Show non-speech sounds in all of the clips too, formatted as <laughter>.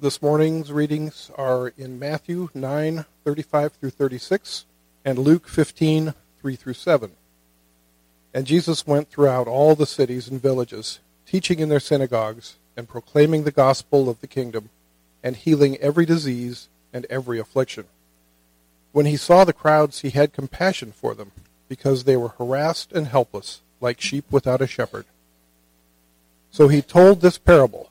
This morning's readings are in Matthew 9, 35 through 36, and Luke 15, 3 through 7. And Jesus went throughout all the cities and villages, teaching in their synagogues, and proclaiming the gospel of the kingdom, and healing every disease and every affliction. When he saw the crowds, he had compassion for them, because they were harassed and helpless, like sheep without a shepherd. So he told this parable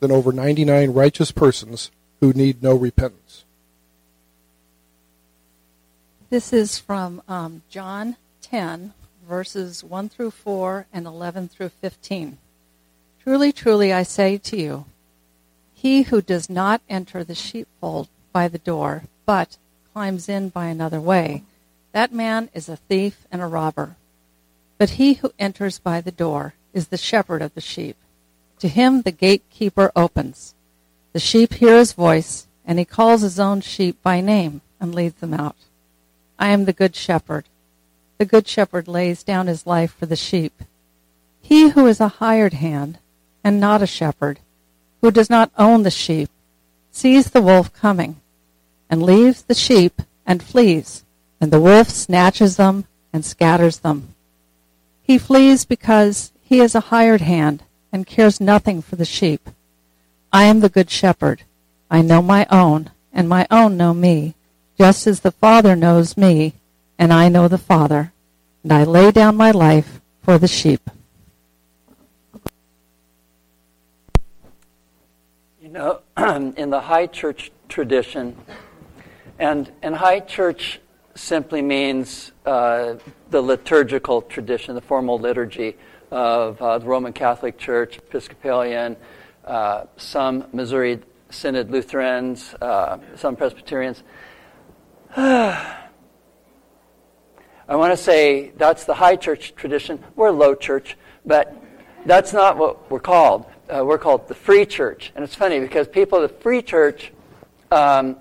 than over 99 righteous persons who need no repentance. This is from um, John 10, verses 1 through 4 and 11 through 15. Truly, truly, I say to you, he who does not enter the sheepfold by the door, but climbs in by another way, that man is a thief and a robber. But he who enters by the door is the shepherd of the sheep. To him the gatekeeper opens. The sheep hear his voice, and he calls his own sheep by name and leads them out. I am the good shepherd. The good shepherd lays down his life for the sheep. He who is a hired hand and not a shepherd, who does not own the sheep, sees the wolf coming, and leaves the sheep and flees, and the wolf snatches them and scatters them. He flees because he is a hired hand and cares nothing for the sheep. I am the good shepherd. I know my own, and my own know me, just as the Father knows me, and I know the Father, and I lay down my life for the sheep. You know, <clears throat> in the high church tradition, and, and high church simply means uh, the liturgical tradition, the formal liturgy of uh, the Roman Catholic Church, Episcopalian, uh, some Missouri Synod Lutherans, uh, some Presbyterians. <sighs> I want to say that's the high church tradition. We're low church, but that's not what we're called. Uh, we're called the free church. And it's funny because people of the free church um,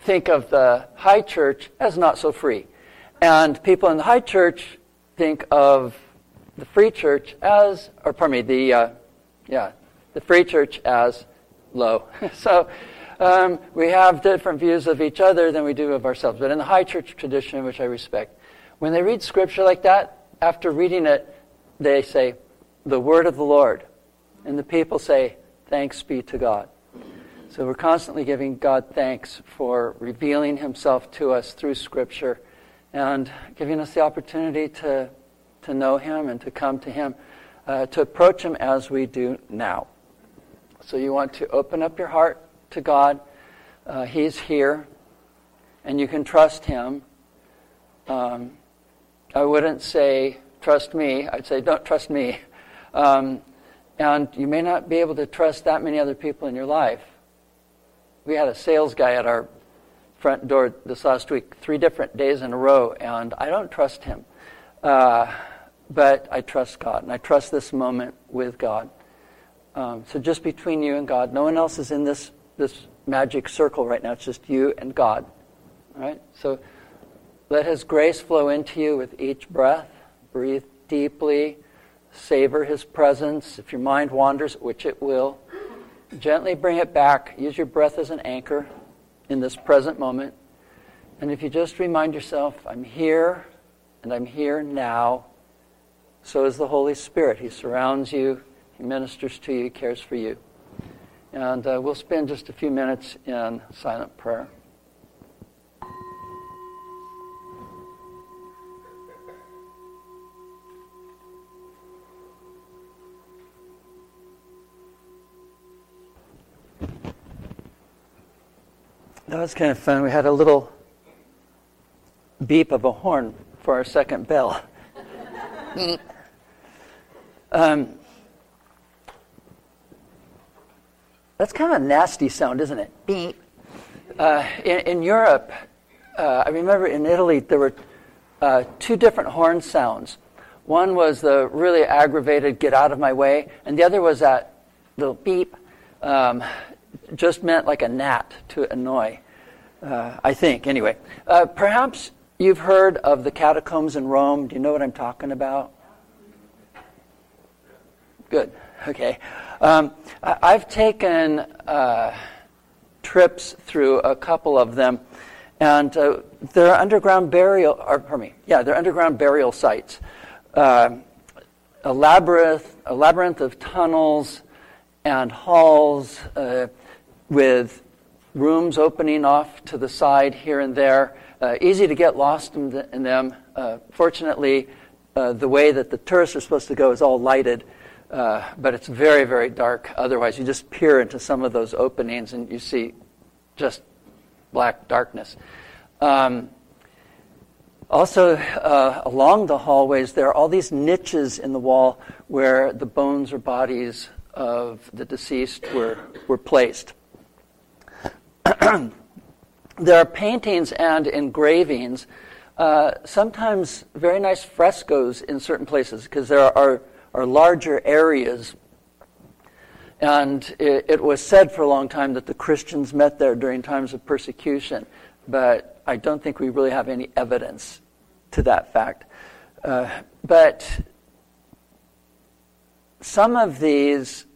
think of the high church as not so free. And people in the high church think of the free church as, or pardon me, the, uh, yeah, the free church as low. <laughs> so um, we have different views of each other than we do of ourselves. But in the high church tradition, which I respect, when they read scripture like that, after reading it, they say, the word of the Lord. And the people say, thanks be to God. So we're constantly giving God thanks for revealing himself to us through Scripture and giving us the opportunity to, to know him and to come to him, uh, to approach him as we do now. So you want to open up your heart to God. Uh, he's here, and you can trust him. Um, I wouldn't say, trust me. I'd say, don't trust me. Um, and you may not be able to trust that many other people in your life we had a sales guy at our front door this last week, three different days in a row, and I don't trust him. Uh, but I trust God, and I trust this moment with God. Um, so just between you and God, no one else is in this, this magic circle right now. It's just you and God. All right? So let His grace flow into you with each breath. Breathe deeply. Savor His presence. If your mind wanders, which it will, Gently bring it back. Use your breath as an anchor in this present moment. And if you just remind yourself, I'm here and I'm here now, so is the Holy Spirit. He surrounds you, He ministers to you, He cares for you. And uh, we'll spend just a few minutes in silent prayer. That was kind of fun. We had a little beep of a horn for our second bell. <laughs> um, That's kind of a nasty sound, isn't it? Beep. Uh, in, in, Europe, uh, I remember in Italy there were uh, two different horn sounds. One was the really aggravated "get out of my way," and the other was that little beep. Um, just meant like a gnat to annoy. Uh, I think anyway. Uh, perhaps you've heard of the catacombs in Rome. Do you know what I'm talking about? Good. Okay. Um, I've taken uh, trips through a couple of them, and uh, they're underground burial. Or, pardon me. Yeah, they're underground burial sites. Uh, a labyrinth, a labyrinth of tunnels and halls uh, with rooms opening off to the side here and there. Uh, easy to get lost in, the, in them. Uh, fortunately, the way that the tourists are supposed to go is all lighted uh, but it's very, very dark. Otherwise, you just peer into some of those openings and you see just black darkness. Um, also, uh, along the hallways, there are all these niches in the wall where the bones or bodies of the deceased were, were placed. <clears throat> there are paintings and engravings, uh, sometimes very nice frescoes in certain places, because there are are larger areas. And it, it, was said for a long time that the Christians met there during times of persecution, but I don't think we really have any evidence to that fact. Uh, but some of these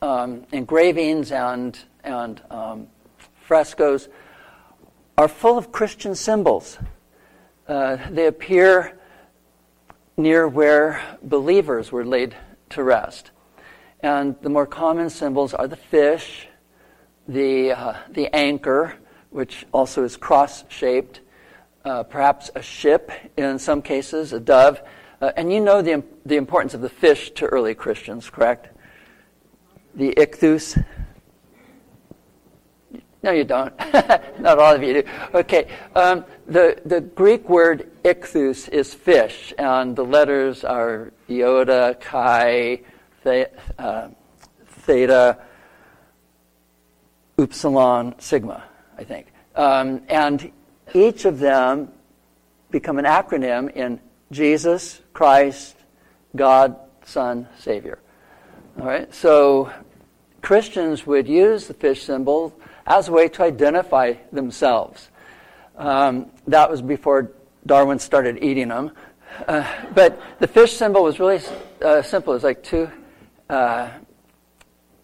um, engravings and, and um, frescoes are full of Christian symbols. Uh, they appear near where believers were laid to rest. And the more common symbols are the fish, the, uh, the anchor, which also is cross shaped, uh, perhaps a ship in some cases, a dove. Uh, and you know the, the importance of the fish to early Christians, correct? The ichthus, no, you don't. <laughs> Not all of you do. Okay. Um, the, the Greek word ichthus is fish, and the letters are iota, chi, the, uh, theta, upsilon, sigma, I think. Um, and each of them become an acronym in Jesus, Christ, God, Son, Savior. All right. So Christians would use the fish symbol as a way to identify themselves. Um, that was before Darwin started eating them. Uh, but the fish symbol was really uh, simple. It was like two uh,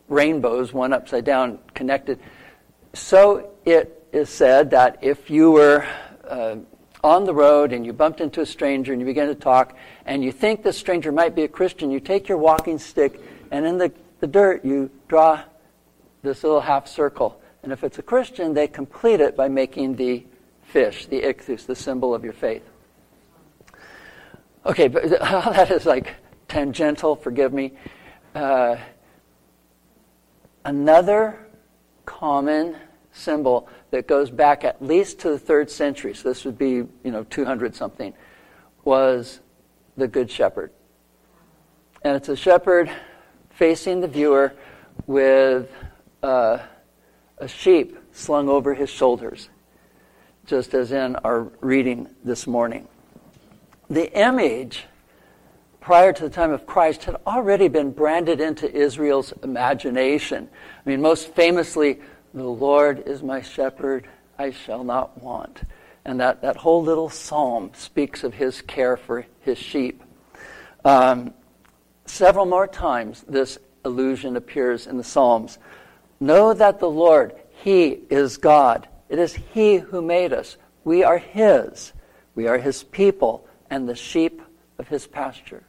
rainbows, one upside down, connected. So it is said that if you were uh, on the road and you bumped into a stranger and you began to talk and you think this stranger might be a Christian, you take your walking stick and in the, the dirt you draw this little half circle. And if it's a Christian, they complete it by making the fish, the ichthus, the symbol of your faith. Okay, but <laughs> that is like tangential, forgive me. Uh, another common symbol that goes back at least to the third century, so this would be, you know, 200 something, was the Good Shepherd. And it's a shepherd facing the viewer with uh, a sheep slung over his shoulders, just as in our reading this morning. The image, prior to the time of Christ, had already been branded into Israel's imagination. I mean, most famously, the Lord is my shepherd, I shall not want. And that, that whole little psalm speaks of his care for his sheep. Um, several more times, this allusion appears in the Psalms. Know that the Lord, He is God. It is He who made us. We are His. We are His people and the sheep of His pasture.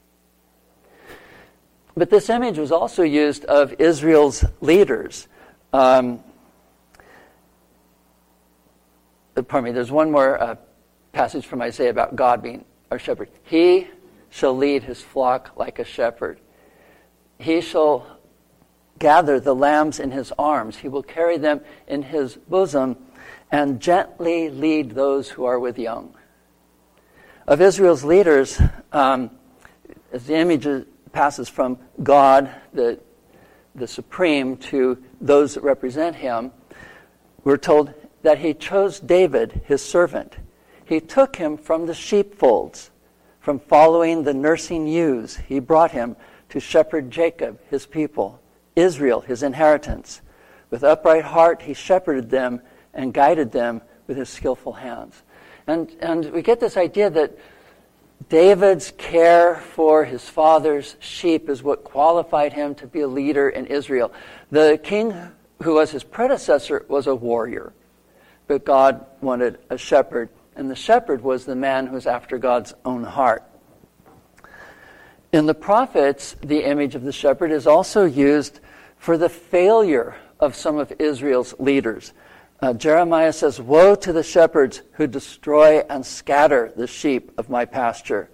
But this image was also used of Israel's leaders. Um, pardon me, there's one more uh, passage from Isaiah about God being our shepherd. He shall lead his flock like a shepherd. He shall gather the lambs in his arms. He will carry them in his bosom and gently lead those who are with young. Of Israel's leaders, um, as the image passes from God, the the supreme to those that represent him, we're told that he chose David, his servant. He took him from the sheepfolds, from following the nursing ewes. He brought him to shepherd Jacob, his people, Israel, his inheritance. With upright heart, he shepherded them and guided them with his skillful hands. And, and we get this idea that David's care for his father's sheep is what qualified him to be a leader in Israel. The king who was his predecessor was a warrior, but God wanted a shepherd, and the shepherd was the man who was after God's own heart. In the prophets, the image of the shepherd is also used for the failure of some of Israel's leaders. Uh, Jeremiah says, Woe to the shepherds who destroy and scatter the sheep of my pasture.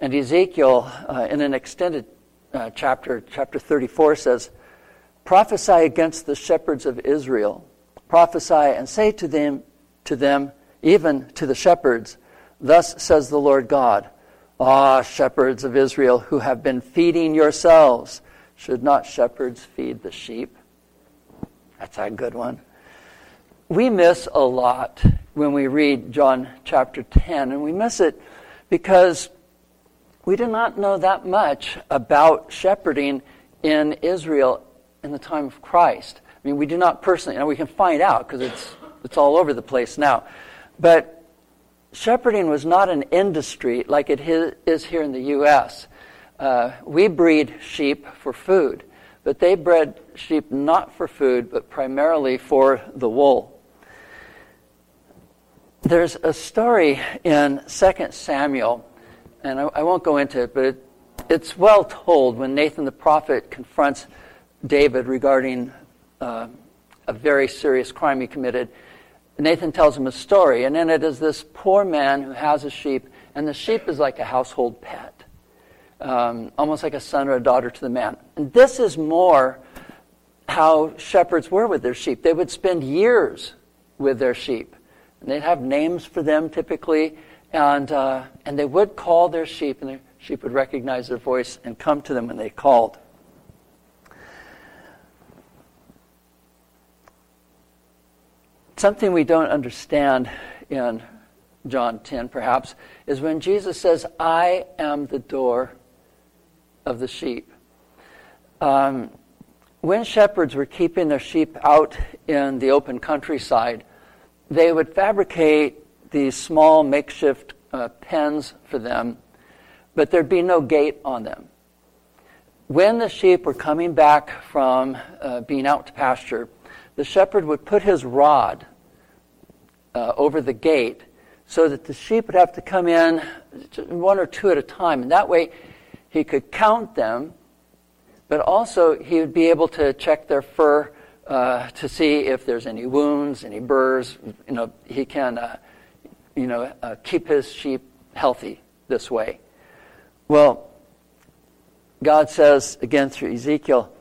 And Ezekiel, uh, in an extended uh, chapter, chapter 34, says, Prophesy against the shepherds of Israel. Prophesy and say to them, to them, even to the shepherds, Thus says the Lord God, Ah, shepherds of Israel who have been feeding yourselves, should not shepherds feed the sheep? That's a good one. We miss a lot when we read John chapter 10, and we miss it because we do not know that much about shepherding in Israel in the time of Christ. I mean, we do not personally, and we can find out because it's, it's all over the place now. But shepherding was not an industry like it is here in the U.S. Uh, we breed sheep for food, but they bred sheep not for food, but primarily for the wool. There's a story in 2 Samuel, and I, I won't go into it, but it, it's well told when Nathan the prophet confronts David regarding uh, a very serious crime he committed. Nathan tells him a story, and in it is this poor man who has a sheep, and the sheep is like a household pet um, almost like a son or a daughter to the man. And this is more how shepherds were with their sheep. They would spend years with their sheep. And they'd have names for them typically, and, uh, and they would call their sheep, and their sheep would recognize their voice and come to them when they called. Something we don't understand in John 10, perhaps, is when Jesus says, I am the door of the sheep. Um, when shepherds were keeping their sheep out in the open countryside, they would fabricate these small makeshift uh, pens for them, but there'd be no gate on them. When the sheep were coming back from uh, being out to pasture, the shepherd would put his rod uh, over the gate so that the sheep would have to come in one or two at a time. And that way, he could count them, but also he would be able to check their fur uh, to see if there's any wounds, any burrs. You know, he can, uh, you know, uh, keep his sheep healthy this way. Well, God says again through Ezekiel,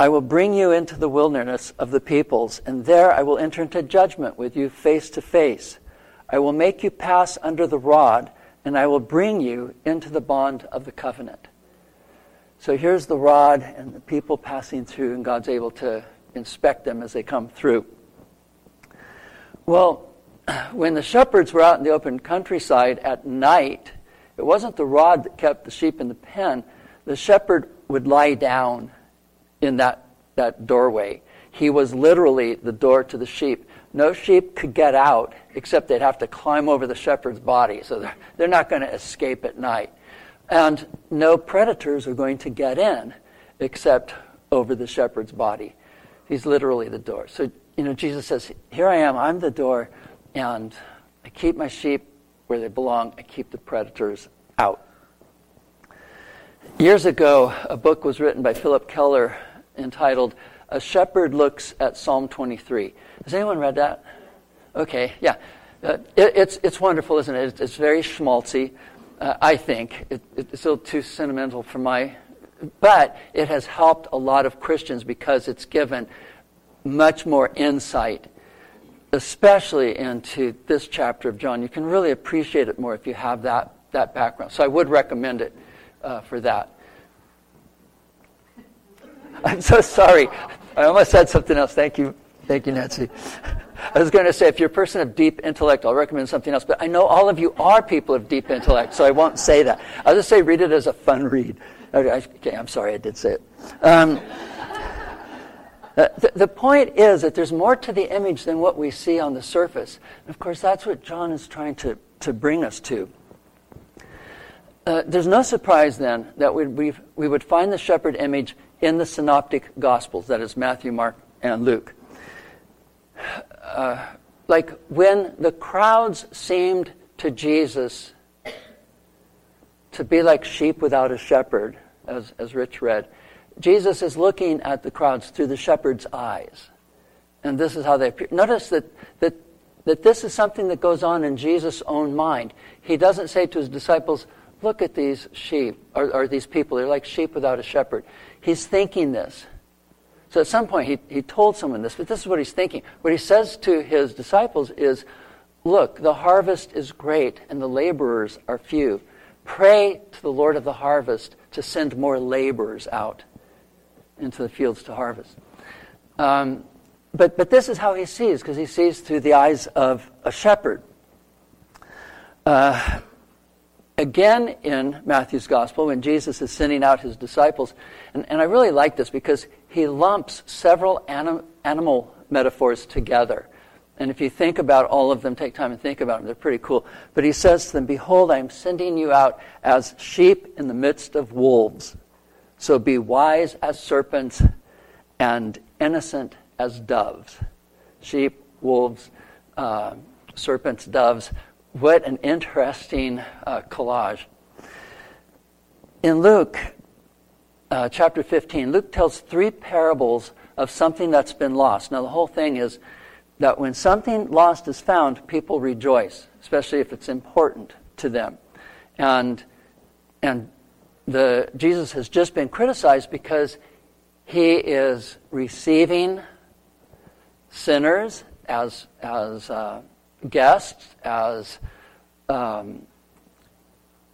I will bring you into the wilderness of the peoples, and there I will enter into judgment with you face to face. I will make you pass under the rod and I will bring you into the bond of the covenant. So here's the rod and the people passing through, and God's able to inspect them as they come through. Well, <clears throat> when the shepherds were out in the open countryside at night, it wasn't the rod that kept the sheep in the pen. The shepherd would lie down in that, that doorway. He was literally the door to the sheep. No sheep could get out except they'd have to climb over the shepherd's body. So they're, they're not going to escape at night. And no predators are going to get in except over the shepherd's body. He's literally the door. So, you know, Jesus says, Here I am, I'm the door, and I keep my sheep where they belong, I keep the predators out. Years ago, a book was written by Phillip Keller entitled A Shepherd Looks at Psalm 23. Has anyone read that? Okay, yeah. Uh, it, it's, it's wonderful, isn't it? It's, it's very schmaltzy, uh, I think. It, it's a little too sentimental for my. But it has helped a lot of Christians because it's given much more insight, especially into this chapter of John. You can really appreciate it more if you have that, that background. So I would recommend it uh, for that. I'm so sorry. I almost said something else. Thank you. Thank you, Nancy. I was going to say, if you're a person of deep intellect, I'll recommend something else. But I know all of you are people of deep intellect, so I won't say that. I'll just say read it as a fun read. Okay, I'm sorry, I did say it. Um, the, the point is that there's more to the image than what we see on the surface. And of course, that's what John is trying to, to bring us to. Uh, there's no surprise then that we, we would find the shepherd image in the synoptic gospels, that is Matthew, Mark, and Luke. Uh, like when the crowds seemed to Jesus to be like sheep without a shepherd, as, as Rich read, Jesus is looking at the crowds through the shepherd's eyes. And this is how they appear. Notice that, that, that this is something that goes on in Jesus' own mind. He doesn't say to his disciples, Look at these sheep, or, or these people. They're like sheep without a shepherd. He's thinking this. So at some point, he, he told someone this, but this is what he's thinking. What he says to his disciples is, Look, the harvest is great, and the laborers are few. Pray to the Lord of the harvest to send more laborers out into the fields to harvest. Um, but, but this is how he sees, because he sees through the eyes of a shepherd. Uh, again in Matthew's gospel, when Jesus is sending out his disciples, and, and I really like this because he lumps several anim, animal metaphors together. And if you think about all of them, take time and think about them, they're pretty cool. But he says to them, Behold, I am sending you out as sheep in the midst of wolves. So be wise as serpents and innocent as doves. Sheep, wolves, uh, serpents, doves. What an interesting uh, collage. In Luke uh, chapter 15, Luke tells three parables of something that's been lost. Now, the whole thing is that when something lost is found, people rejoice, especially if it's important to them. And, and the, Jesus has just been criticized because he is receiving sinners as, as uh, guests, as, um,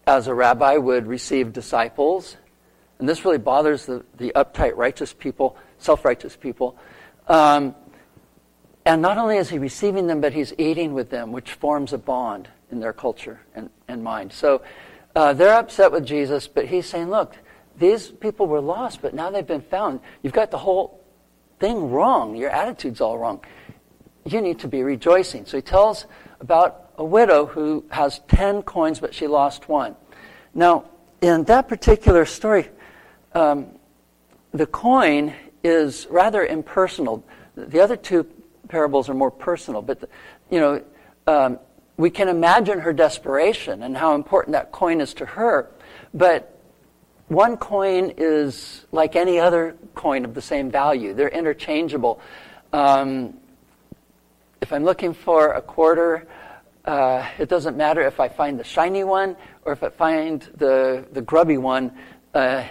as a rabbi would receive disciples. And this really bothers the, the uptight, righteous people, self righteous people. Um, and not only is he receiving them, but he's eating with them, which forms a bond in their culture and, and mind. So uh, they're upset with Jesus, but he's saying, look, these people were lost, but now they've been found. You've got the whole thing wrong. Your attitude's all wrong. You need to be rejoicing. So he tells about a widow who has 10 coins, but she lost one. Now, in that particular story, um, the coin is rather impersonal. The other two parables are more personal, but, you know, um, we can imagine her desperation and how important that coin is to her. But one coin is like any other coin of the same value, they're interchangeable. Um, if I'm looking for a quarter, uh, it doesn't matter if I find the shiny one or if I find the, the grubby one. Uh,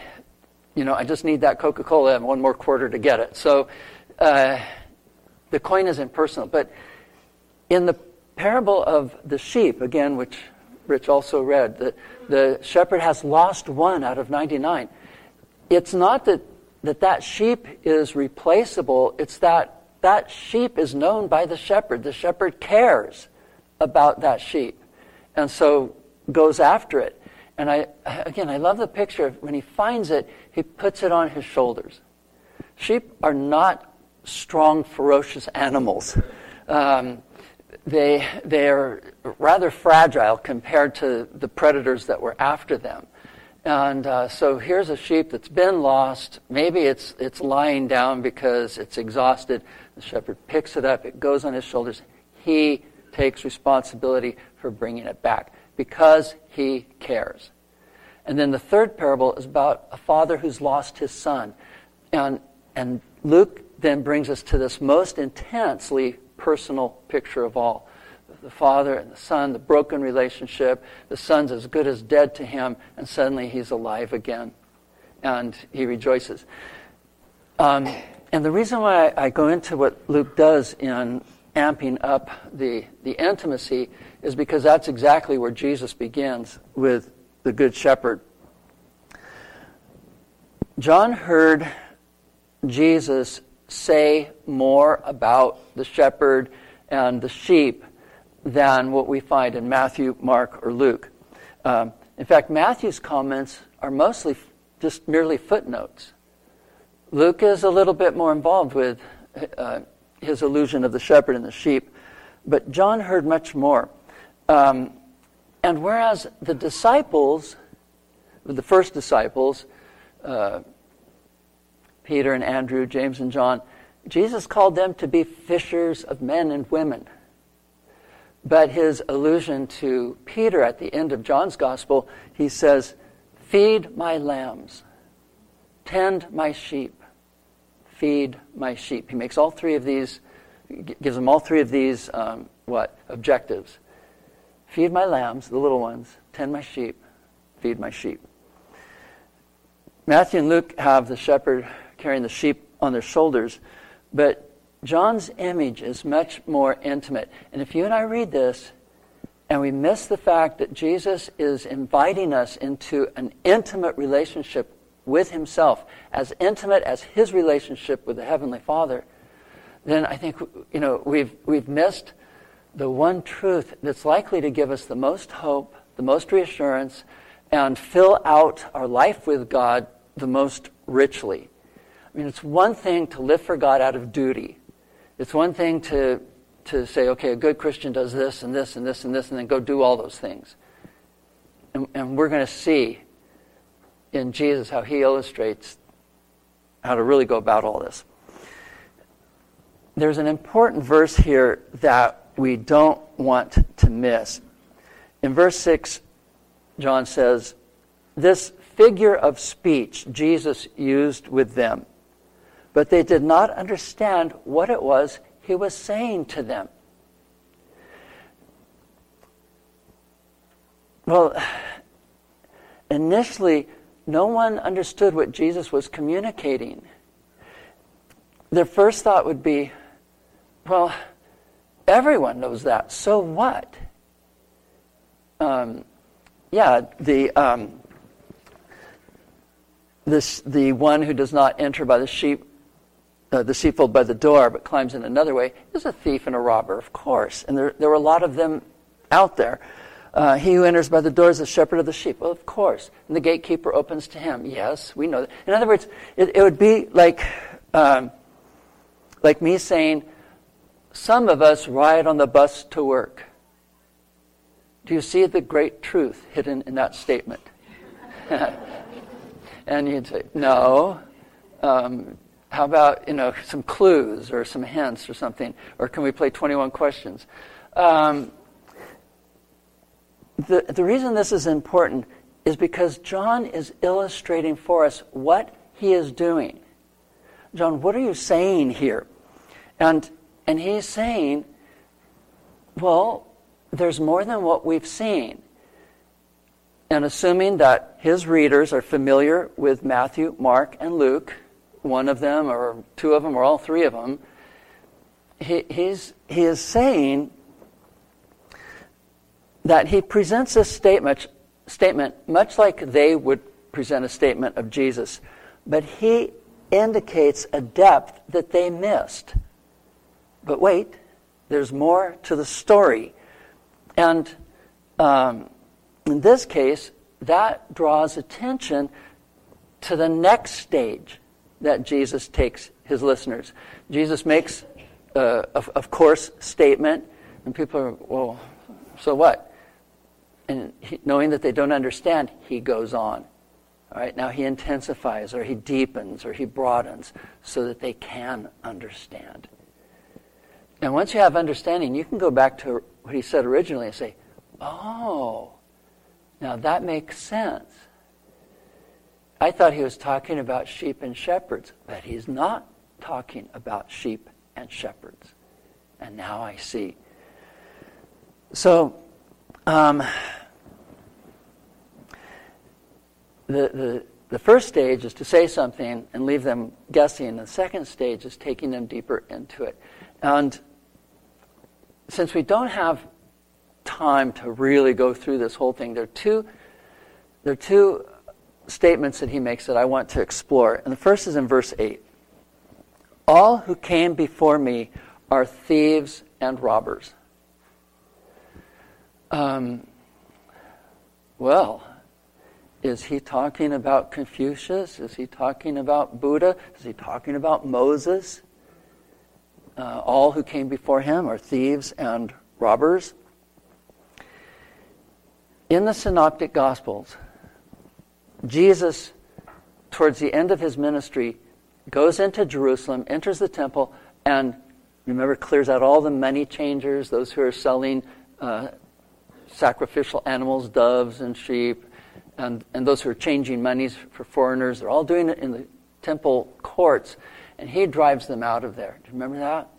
you know, I just need that Coca Cola and one more quarter to get it. So uh, the coin is impersonal. But in the parable of the sheep, again, which Rich also read, the, the shepherd has lost one out of 99. It's not that, that that sheep is replaceable, it's that that sheep is known by the shepherd. The shepherd cares about that sheep and so goes after it. And I, again, I love the picture of when he finds it, he puts it on his shoulders. Sheep are not strong, ferocious animals. Um, they, they're rather fragile compared to the predators that were after them. And uh, so here's a sheep that's been lost. Maybe it's, it's lying down because it's exhausted. The shepherd picks it up, it goes on his shoulders. He takes responsibility for bringing it back because he cares. And then the third parable is about a father who's lost his son. And, and Luke then brings us to this most intensely personal picture of all. The father and the son, the broken relationship. The son's as good as dead to him, and suddenly he's alive again. And he rejoices. Um, and the reason why I go into what Luke does in amping up the, the intimacy is because that's exactly where Jesus begins with the Good Shepherd. John heard Jesus say more about the shepherd and the sheep than what we find in Matthew, Mark, or Luke. Um, in fact, Matthew's comments are mostly just merely footnotes. Luke is a little bit more involved with uh, his allusion of the shepherd and the sheep, but John heard much more. Um, and whereas the disciples, the first disciples, uh, Peter and Andrew, James and John, Jesus called them to be fishers of men and women. But his allusion to Peter at the end of John's gospel, he says, Feed my lambs, tend my sheep, feed my sheep. He makes all three of these, gives them all three of these, um, what? Objectives. Feed my lambs, the little ones, tend my sheep, feed my sheep. Matthew and Luke have the shepherd carrying the sheep on their shoulders, but John's image is much more intimate. And if you and I read this and we miss the fact that Jesus is inviting us into an intimate relationship with himself, as intimate as his relationship with the Heavenly Father, then I think you know, we've, we've missed the one truth that's likely to give us the most hope, the most reassurance, and fill out our life with God the most richly. I mean, it's one thing to live for God out of duty. It's one thing to, to say, okay, a good Christian does this and this and this and this, and then go do all those things. And, and we're going to see in Jesus how he illustrates how to really go about all this. There's an important verse here that we don't want to miss. In verse 6, John says, This figure of speech Jesus used with them but they did not understand what it was he was saying to them. Well, initially, no one understood what Jesus was communicating. Their first thought would be, well, everyone knows that, so what? Um, yeah, the, um, this, the one who does not enter by the sheep uh, the sheepfold by the door, but climbs in another way, is a thief and a robber, of course. And there, there were a lot of them out there. Uh, he who enters by the door is the shepherd of the sheep. Well, of course. And the gatekeeper opens to him. Yes, we know that. In other words, it, it would be like, um, like me saying, some of us ride on the bus to work. Do you see the great truth hidden in that statement? <laughs> and you'd say, no. Um, how about, you know, some clues or some hints or something? Or can we play 21 questions? Um, the, the reason this is important is because John is illustrating for us what he is doing. John, what are you saying here? And, and he's saying, well, there's more than what we've seen. And assuming that his readers are familiar with Matthew, Mark, and Luke, one of them or two of them or all three of them, he, he's, he is saying that he presents this statement, statement much like they would present a statement of Jesus, but he indicates a depth that they missed. But wait, there's more to the story. And um, in this case, that draws attention to the next stage that Jesus takes his listeners. Jesus makes, uh, of, of course, statement, and people are, well, so what? And he, knowing that they don't understand, he goes on. All right, now he intensifies, or he deepens, or he broadens, so that they can understand. And once you have understanding, you can go back to what he said originally and say, oh, now that makes sense. I thought he was talking about sheep and shepherds, but he's not talking about sheep and shepherds. And now I see. So, um, the, the, the first stage is to say something and leave them guessing. The second stage is taking them deeper into it. And since we don't have time to really go through this whole thing, there are two, there are two statements that he makes that I want to explore. And the first is in verse 8. All who came before me are thieves and robbers. Um, well, is he talking about Confucius? Is he talking about Buddha? Is he talking about Moses? Uh, all who came before him are thieves and robbers. In the Synoptic Gospels, Jesus, towards the end of his ministry, goes into Jerusalem, enters the temple, and remember, clears out all the money changers, those who are selling uh, sacrificial animals, doves and sheep, and, and those who are changing monies for foreigners. They're all doing it in the temple courts, and he drives them out of there. Do you remember that?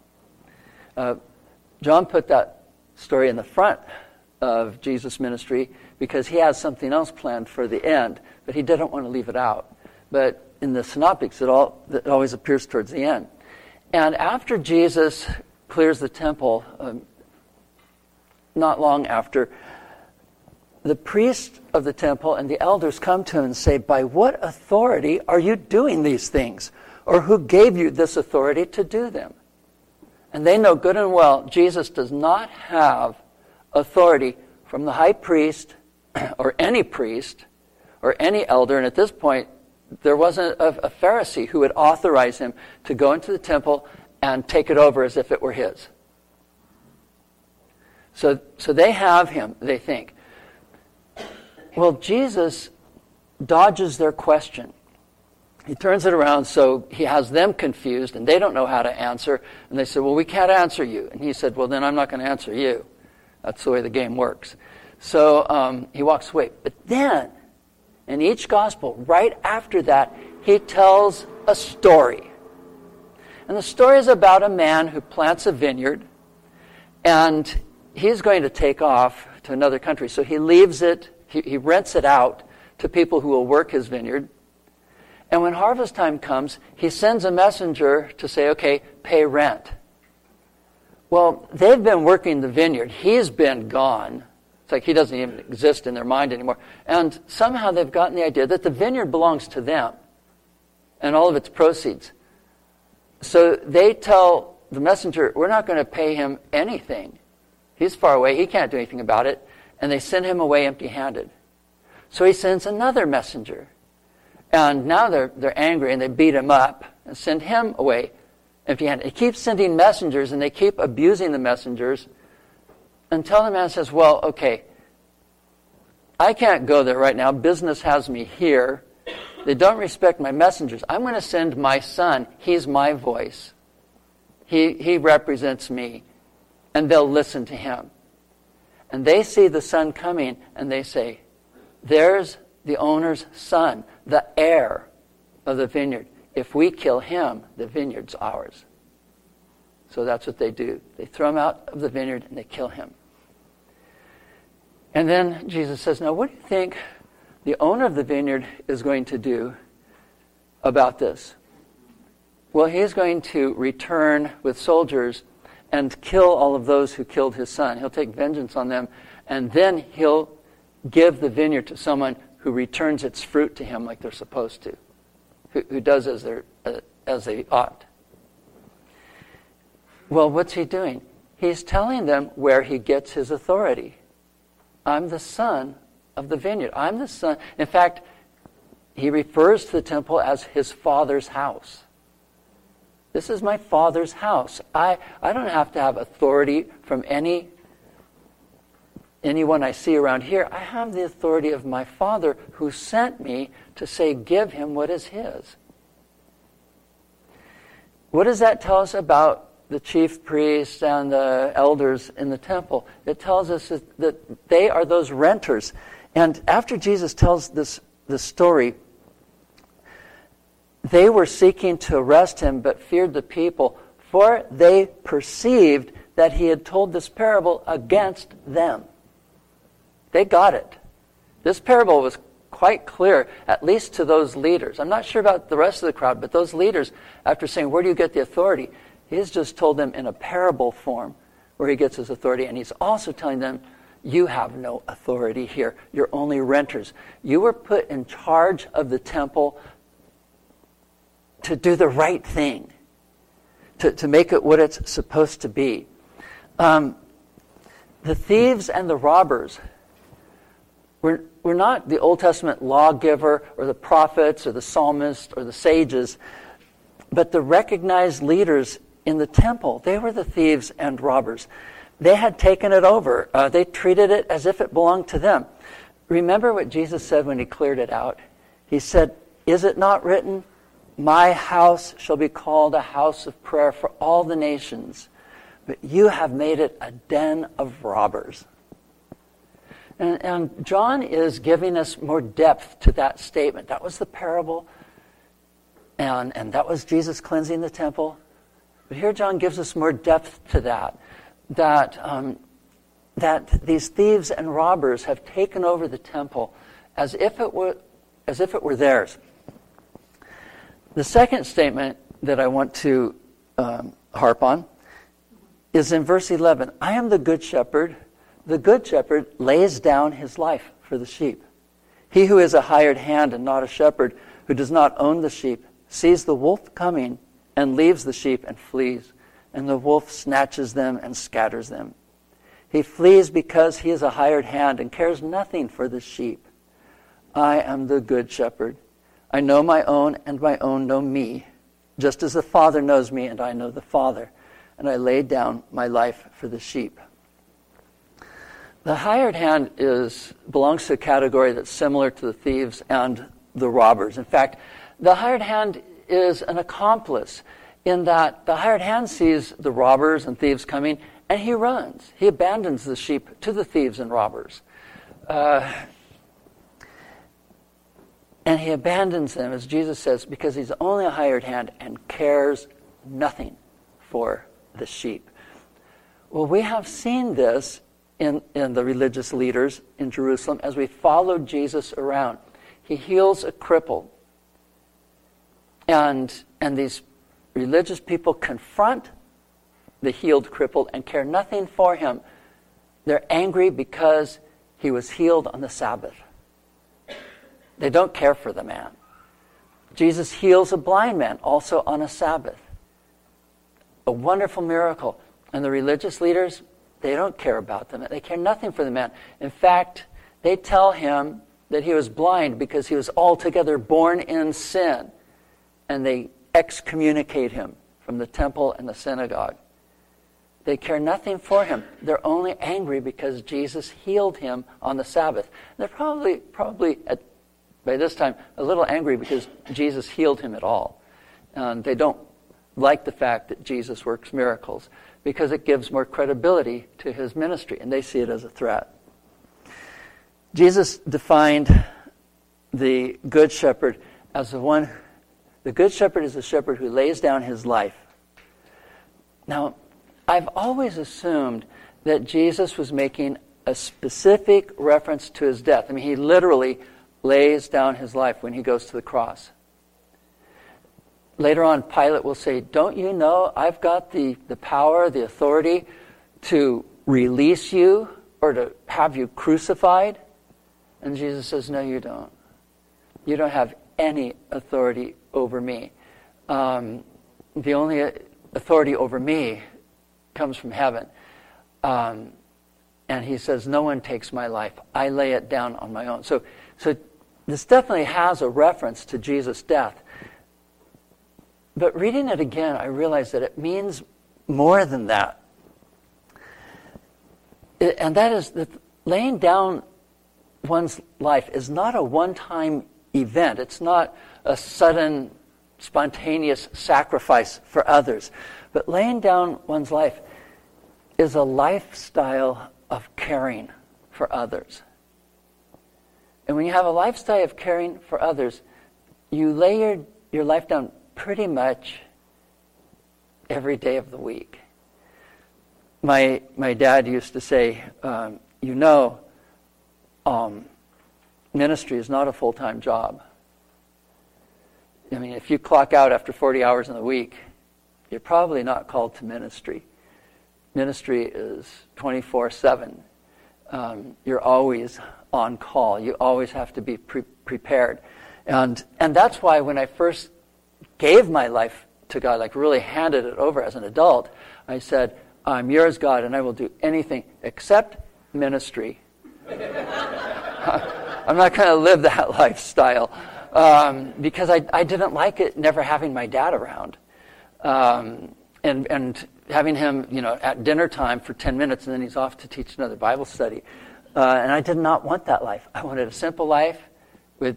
Uh, John put that story in the front of Jesus' ministry because he has something else planned for the end, but he didn't want to leave it out. But in the synoptics, it, all, it always appears towards the end. And after Jesus clears the temple, um, not long after, the priest of the temple and the elders come to him and say, By what authority are you doing these things? Or who gave you this authority to do them? And they know good and well Jesus does not have authority from the high priest <clears throat> or any priest or any elder. And at this point, there wasn't a, a Pharisee who would authorize him to go into the temple and take it over as if it were his. So, so they have him, they think. Well, Jesus dodges their question. He turns it around so he has them confused and they don't know how to answer. And they said, Well, we can't answer you. And he said, Well, then I'm not going to answer you. That's the way the game works. So um, he walks away. But then, in each gospel, right after that, he tells a story. And the story is about a man who plants a vineyard and he's going to take off to another country. So he leaves it he, he rents it out to people who will work his vineyard. And when harvest time comes, he sends a messenger to say, okay, pay rent. Well, they've been working the vineyard. He's been gone. It's like he doesn't even exist in their mind anymore. And somehow they've gotten the idea that the vineyard belongs to them and all of its proceeds. So they tell the messenger, we're not going to pay him anything. He's far away. He can't do anything about it and they send him away empty handed. So he sends another messenger. And now they're, they're angry and they beat him up and send him away empty handed. He keeps sending messengers and they keep abusing the messengers until the man says, Well, okay, I can't go there right now. Business has me here. They don't respect my messengers. I'm going to send my son. He's my voice. He, he represents me. And they'll listen to him. And they see the son coming and they say, There's the owner's son, the heir of the vineyard. If we kill him, the vineyard's ours. So that's what they do. They throw him out of the vineyard and they kill him. And then Jesus says, Now, what do you think the owner of the vineyard is going to do about this? Well, he's going to return with soldiers and kill all of those who killed his son. He'll take vengeance on them, and then he'll give the vineyard to someone who returns its fruit to him like they're supposed to, who, who does as, they're, uh, as they ought. Well, what's he doing? He's telling them where he gets his authority. I'm the son of the vineyard. I'm the son. In fact, he refers to the temple as his father's house. This is my father's house. I, I don't have to have authority from any anyone I see around here. I have the authority of my father who sent me to say, give him what is his. What does that tell us about the chief priests and the elders in the temple? It tells us that, they are those renters. And after Jesus tells this, this story, they were seeking to arrest him, but feared the people, for they perceived that he had told this parable against them. They got it. This parable was quite clear, at least to those leaders. I'm not sure about the rest of the crowd, but those leaders, after saying, Where do you get the authority? He's just told them in a parable form where he gets his authority, and he's also telling them, You have no authority here. You're only renters. You were put in charge of the temple to do the right thing. to, to make it what it's supposed to be. Um, the thieves and the robbers were, were not the Old Testament lawgiver or the prophets or the psalmists or the sages, but the recognized leaders in the temple. They were the thieves and robbers. They had taken it over. Uh, they treated it as if it belonged to them. Remember what Jesus said when he cleared it out? He said, Is it not written, My house shall be called a house of prayer for all the nations, but you have made it a den of robbers? And, and John is giving us more depth to that statement. That was the parable, and, and that was Jesus cleansing the temple. But here John gives us more depth to that. That um, that these thieves and robbers have taken over the temple as if it were, as if it were theirs. The second statement that I want to um, harp on is in verse 11 I am the good shepherd. The good shepherd lays down his life for the sheep. He who is a hired hand and not a shepherd, who does not own the sheep, sees the wolf coming and leaves the sheep and flees, and the wolf snatches them and scatters them. He flees because he is a hired hand and cares nothing for the sheep. I am the good shepherd. I know my own, and my own know me, just as the Father knows me, and I know the Father. And I lay down my life for the sheep. The hired hand is, belongs to a category that's similar to the thieves and the robbers. In fact, the hired hand is an accomplice in that the hired hand sees the robbers and thieves coming and he runs. He abandons the sheep to the thieves and robbers. Uh, and he abandons them, as Jesus says, because he's only a hired hand and cares nothing for the sheep. Well, we have seen this in, in the religious leaders in Jerusalem as we followed Jesus around. He heals a cripple. And, and these religious people confront the healed cripple and care nothing for him. They're angry because he was healed on the Sabbath. They don't care for the man. Jesus heals a blind man also on a Sabbath. A wonderful miracle. And the religious leaders, they don't care about them. They care nothing for the man. In fact, they tell him that he was blind because he was altogether born in sin. And they excommunicate him from the temple and the synagogue. They care nothing for him. They're only angry because Jesus healed him on the Sabbath. They're probably, probably at, by this time, a little angry because Jesus healed him at all. And they don't like the fact that Jesus works miracles because it gives more credibility to his ministry, and they see it as a threat. Jesus defined the Good Shepherd as the one, the Good Shepherd is the shepherd who lays down his life. Now, I've always assumed that Jesus was making a specific reference to his death. I mean, he literally lays down his life when he goes to the cross. Later on, Pilate will say, Don't you know I've got the, the power, the authority to release you or to have you crucified? And Jesus says, No, you don't. You don't have any authority over me. Um, the only authority over me comes from heaven. Um, and he says, No one takes my life. I lay it down on my own. So, so this definitely has a reference to Jesus' death. But reading it again, I realize that it means more than that. And that is that laying down one's life is not a one time event, it's not a sudden, spontaneous sacrifice for others. But laying down one's life is a lifestyle of caring for others. And when you have a lifestyle of caring for others, you lay your, your life down pretty much every day of the week. My, my dad used to say, um, You know, um, ministry is not a full time job. I mean, if you clock out after 40 hours in the week, you're probably not called to ministry ministry is 24 um, 7. You're always on call. You always have to be pre- prepared. And, and that's why when I first gave my life to God, like really handed it over as an adult. I said, I'm yours, God, and I will do anything except ministry. <laughs> <laughs> I'm not going to live that <laughs> lifestyle um, because I, I didn't like it never having my dad around. Um, and, and having him, you know, at dinner time for 10 minutes and then he's off to teach another Bible study. Uh, and I did not want that life. I wanted a simple life with,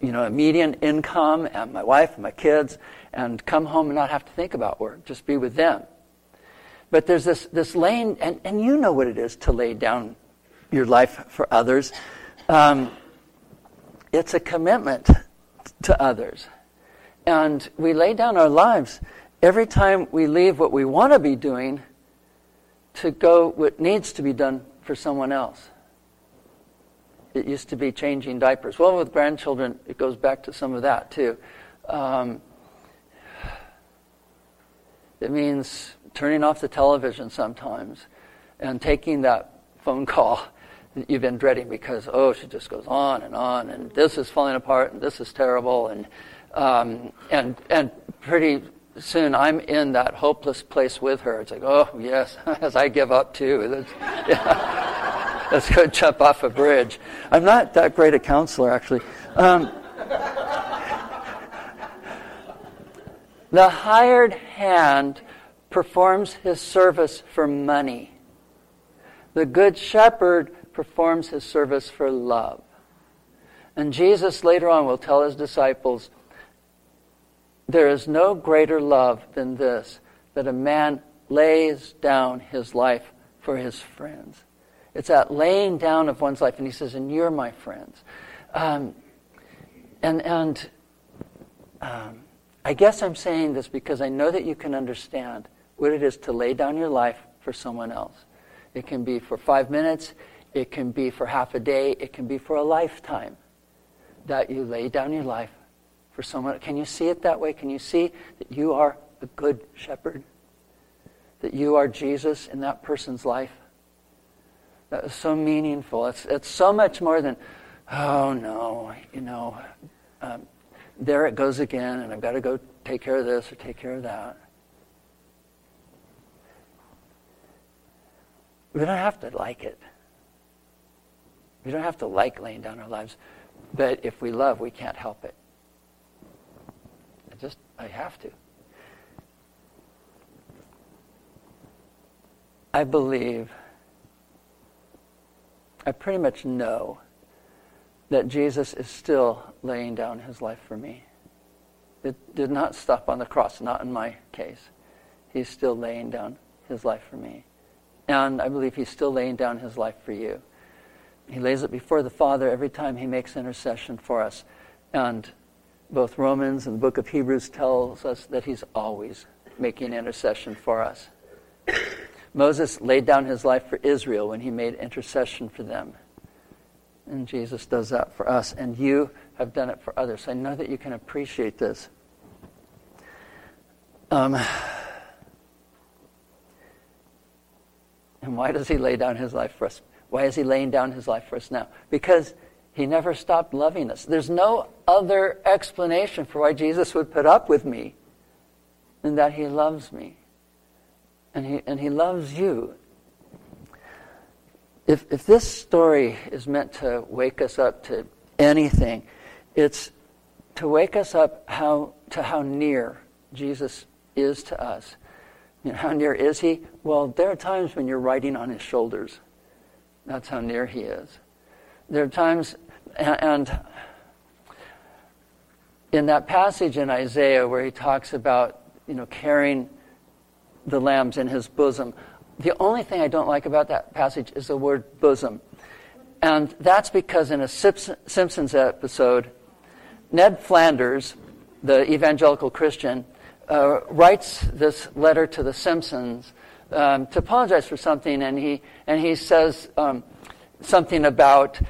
you know, a median income and my wife and my kids and come home and not have to think about work, just be with them. But there's this, this laying, and, and you know what it is to lay down your life for others. Um, it's a commitment to others. And we lay down our lives every time we leave what we want to be doing to go what needs to be done for someone else. It used to be changing diapers. Well, with grandchildren, it goes back to some of that too. Um, it means turning off the television sometimes and taking that phone <laughs> call that you've been dreading because, oh, she just goes on and on, and this is falling apart, and this is terrible, and, um, and, and pretty soon I'm in that hopeless place with her. It's like, oh, yes, <laughs> as I give up too. Let's, yeah. Let's go jump off a bridge. I'm not that great a counselor, actually. Um, the hired hand performs his service for money. The good shepherd performs his service for love. And Jesus later on will tell his disciples, There is no greater love than this, that a man lays down his life for his friends. It's that laying down of one's life. And he says, And you're my friends. Um, and and um, I guess I'm saying this because I know that you can understand what it is to lay down your life for someone else. It can be for five minutes, it can be for half a day, it can be for a lifetime that you lay down your life for someone. Can you see it that way? Can you see that you are a good shepherd? That you are Jesus in that person's life? That is so meaningful. It's, it's so much more than, oh no, you know, um, there it goes again, and I've got to go take care of this or take care of that. We don't have to like it. We don't have to like laying down our lives. But if we love, we can't help it. I just, I have to. I believe, I pretty much know that Jesus is still laying down his life for me. It did not stop on the cross, not in my case. He's still laying down his life for me. And I believe he's still laying down his life for you. He lays it before the Father every time he makes intercession for us. And both Romans and the book of Hebrews tells us that he's always making intercession for us. Moses laid down his life for Israel when he made intercession for them. And Jesus does that for us. And you have done it for others. I know that you can appreciate this. Um, And why does he lay down his life for us? Why is he laying down his life for us now? Because he never stopped loving us. There's no other explanation for why Jesus would put up with me than that he loves me. And he, and he loves you. If, if this story is meant to wake us up to anything, it's to wake us up how, to how near Jesus is to us you know, how near is he? Well, there are times when you're riding on his shoulders. That's how near he is. There are times, and in that passage in Isaiah where he talks about, you know, carrying the lambs in his bosom, the only thing I don't like about that passage is the word bosom. And that's because in a Simpsons episode, Ned Flanders, the evangelical Christian, uh, writes this letter to the Simpsons um, to apologize for something, and he and he says um, something about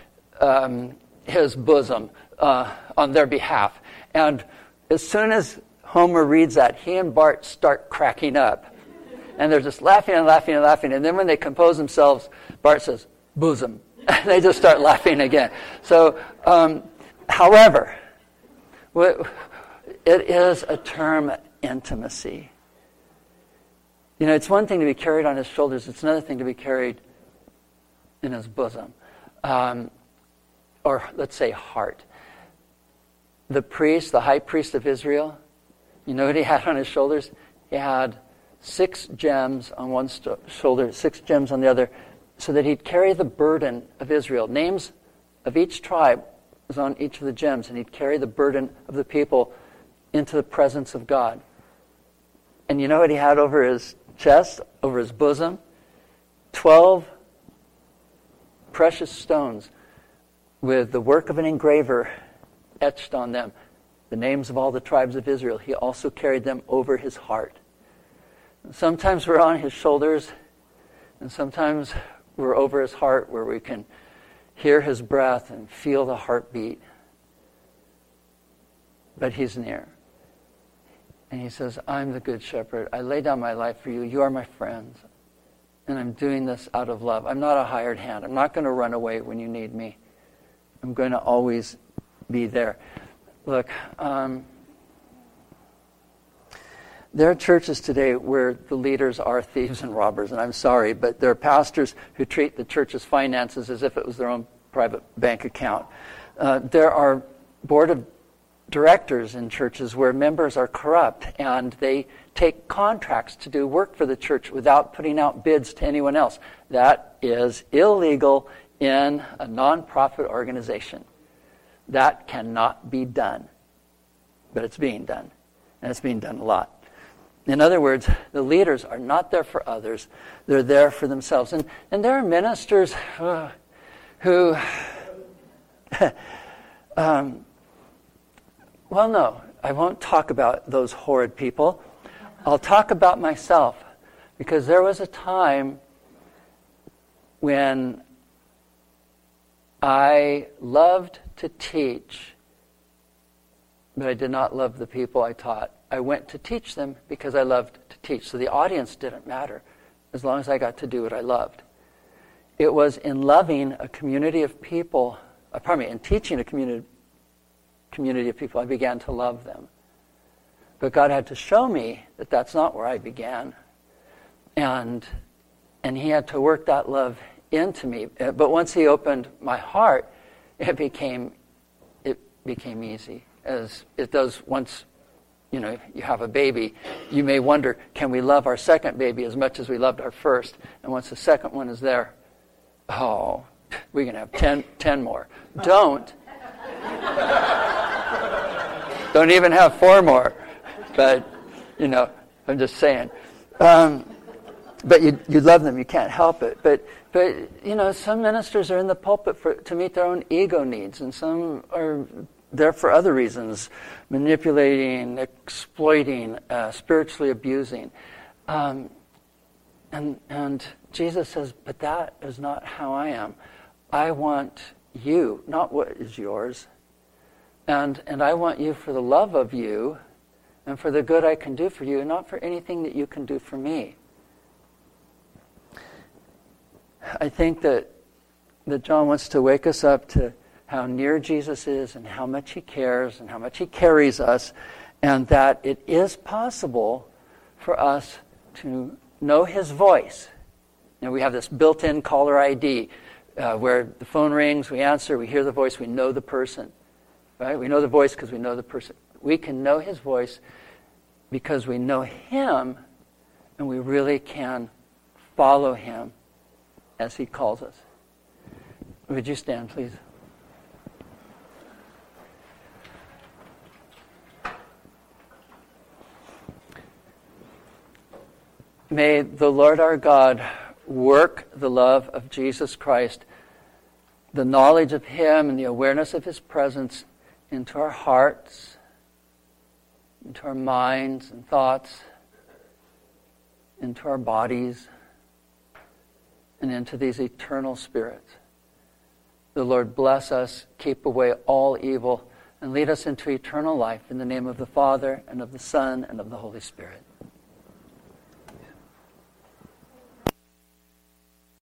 um, his bosom uh, on their behalf. And as soon as Homer reads that, he and Bart start cracking up, and they're just laughing and laughing and laughing. And then when they compose themselves, Bart says, "Bosom," and <laughs> they just start laughing again. So, um, however, it is a term intimacy. You know, it's one thing to be carried on his shoulders, it's another thing to be carried in his bosom. Um, or let's say heart. The priest, the high priest of Israel, you know what he <laughs> had on his shoulders? He had six gems on one shoulder, six gems on the other, so that he'd carry the burden of Israel. Names of each tribe was on each of the gems, and he'd carry the burden of the people into the presence of God. And you know what he had over his chest, over his bosom? Twelve precious stones with the work of an engraver etched on them, the names of all the tribes of Israel. He also carried them over his heart. Sometimes we're on his shoulders, and sometimes we're over his heart where we can hear his breath and feel the heartbeat. But he's near. And he says, I'm the good shepherd. I lay down my life for you. You are my friends. And I'm doing this out of love. I'm not a hired hand. I'm not going to run away when you need me. I'm going to always be there. Look, um, there are churches today where the leaders are thieves and robbers, and I'm sorry, but there are pastors who treat the church's finances as if it was their own private bank account. Uh, there are board of directors in churches where members are corrupt and they take contracts to do work for the church without putting out bids to anyone else. That is illegal in a nonprofit organization. That cannot be done. But it's being done. And it's being done a lot. In other words, the leaders are not there for others, they're there for themselves. And, and there are ministers uh, who, <laughs> um, well, no, I won't talk about those horrid people. I'll talk about myself because there was a time when I loved to teach, but I did not love the people I taught. I went to teach them because I loved to teach. So the audience didn't matter as long as I got to do what I loved. It was in loving a community of people, uh, pardon me, in teaching a community, community of people, I began to love them. But God had to show me that that's not where I began. And, and He had to work that love into me. Uh, but once He opened my heart, it became, it became easy, as it does once you know, you have a baby, you may wonder, can we love our second baby as much as we loved our first? And once the second one is there, oh, we can have ten, ten more. Don't. Don't even have four more. But, you know, I'm just saying. Um, but you, you love them, you can't help it. But, but, you know, some ministers are in the pulpit for, to meet their own ego needs, and some are there for other reasons manipulating, exploiting, uh, spiritually abusing. Um, and, and Jesus says, But that is not how I am. I want you, not what is yours. And, and I want you for the love of you and for the good I can do for you, not for anything that you can do for me. I think that, that John wants to wake us up to how near Jesus is and how much he cares and how much he carries us, and that it is possible for us to know his voice. Know, we have this built in caller ID uh, where the phone rings, we answer, we hear the voice, we know the person. Right? We know the voice because we know the person. We can know his voice because we know him and we really can follow him as he calls us. Would you stand, please? May the Lord our God work the love of Jesus Christ, the knowledge of Him and the awareness of His presence into our hearts, into our minds and thoughts, into our bodies, and into these eternal spirits. The Lord bless us, keep away all evil, and lead us into eternal life in the name of the Father, and of the Son, and of the Holy Spirit.